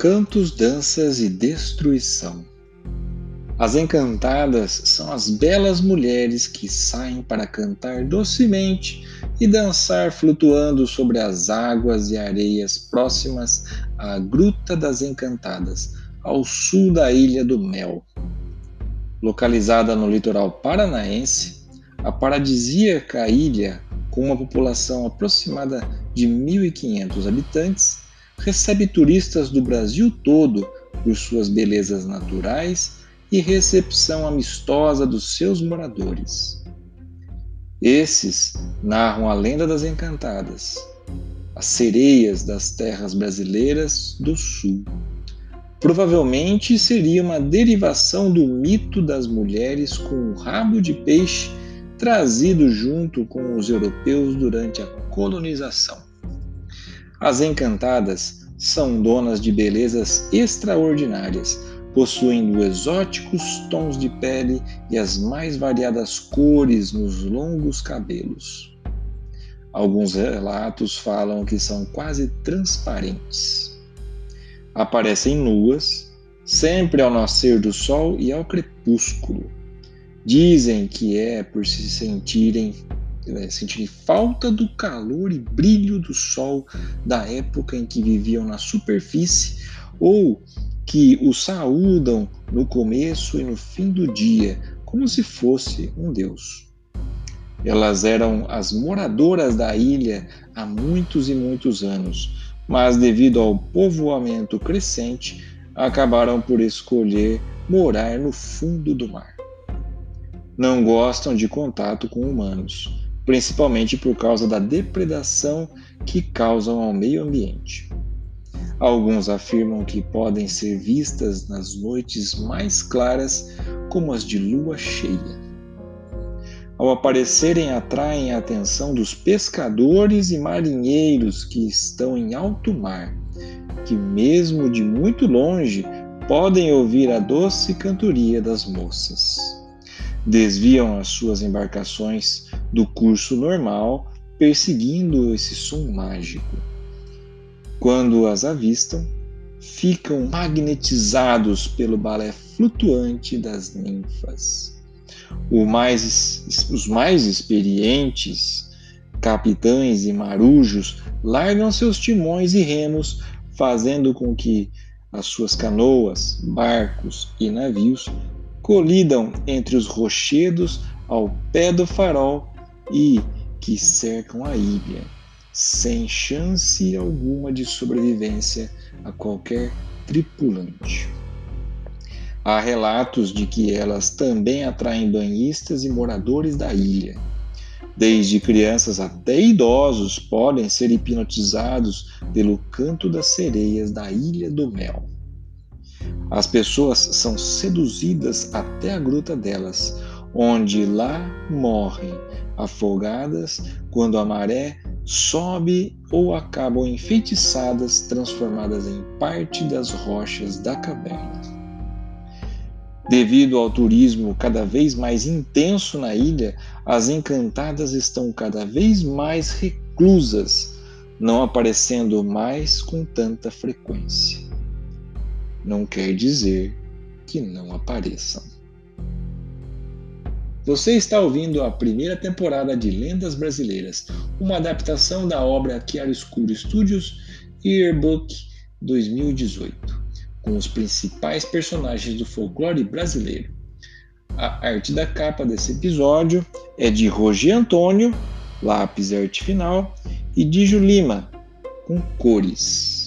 Cantos, danças e destruição. As encantadas são as belas mulheres que saem para cantar docemente e dançar flutuando sobre as águas e areias próximas à Gruta das Encantadas, ao sul da Ilha do Mel. Localizada no litoral paranaense, a paradisíaca ilha, com uma população aproximada de 1.500 habitantes, recebe turistas do Brasil todo por suas belezas naturais e recepção amistosa dos seus moradores. Esses narram a lenda das encantadas, as sereias das terras brasileiras do sul. Provavelmente seria uma derivação do mito das mulheres com o rabo de peixe trazido junto com os europeus durante a colonização. As encantadas são donas de belezas extraordinárias, possuindo exóticos tons de pele e as mais variadas cores nos longos cabelos. Alguns relatos falam que são quase transparentes. Aparecem nuas, sempre ao nascer do sol e ao crepúsculo Dizem que é por se sentirem sentirem falta do calor e brilho do sol da época em que viviam na superfície ou que o saúdam no começo e no fim do dia, como se fosse um deus. Elas eram as moradoras da ilha há muitos e muitos anos, mas devido ao povoamento crescente, acabaram por escolher morar no fundo do mar não gostam de contato com humanos, principalmente por causa da depredação que causam ao meio ambiente. Alguns afirmam que podem ser vistas nas noites mais claras, como as de lua cheia. Ao aparecerem, atraem a atenção dos pescadores e marinheiros que estão em alto mar, que, mesmo de muito longe, podem ouvir a doce cantoria das moças desviam as suas embarcações do curso normal, perseguindo esse som mágico. Quando as avistam, ficam magnetizados pelo balé flutuante das ninfas. Mais, os mais experientes capitães e marujos largam seus timões e remos, fazendo com que as suas canoas, barcos e navios colidam entre os rochedos ao pé do farol e que cercam a ilha, sem chance alguma de sobrevivência a qualquer tripulante. Há relatos de que elas também atraem banhistas e moradores da ilha. Desde crianças até idosos podem ser hipnotizados pelo canto das sereias da Ilha do Mel. As pessoas são seduzidas até a gruta delas, onde lá morrem afogadas quando a maré sobe ou acabam enfeitiçadas, transformadas em parte das rochas da caverna. Devido ao turismo cada vez mais intenso na ilha, as encantadas estão cada vez mais reclusas, não aparecendo mais com tanta frequência não quer dizer que não apareçam. Você está ouvindo a primeira temporada de Lendas Brasileiras, uma adaptação da obra Chiaroscuro Studios Yearbook 2018, com os principais personagens do folclore brasileiro. A arte da capa desse episódio é de Roger Antônio, lápis arte final, e de Julima, com cores.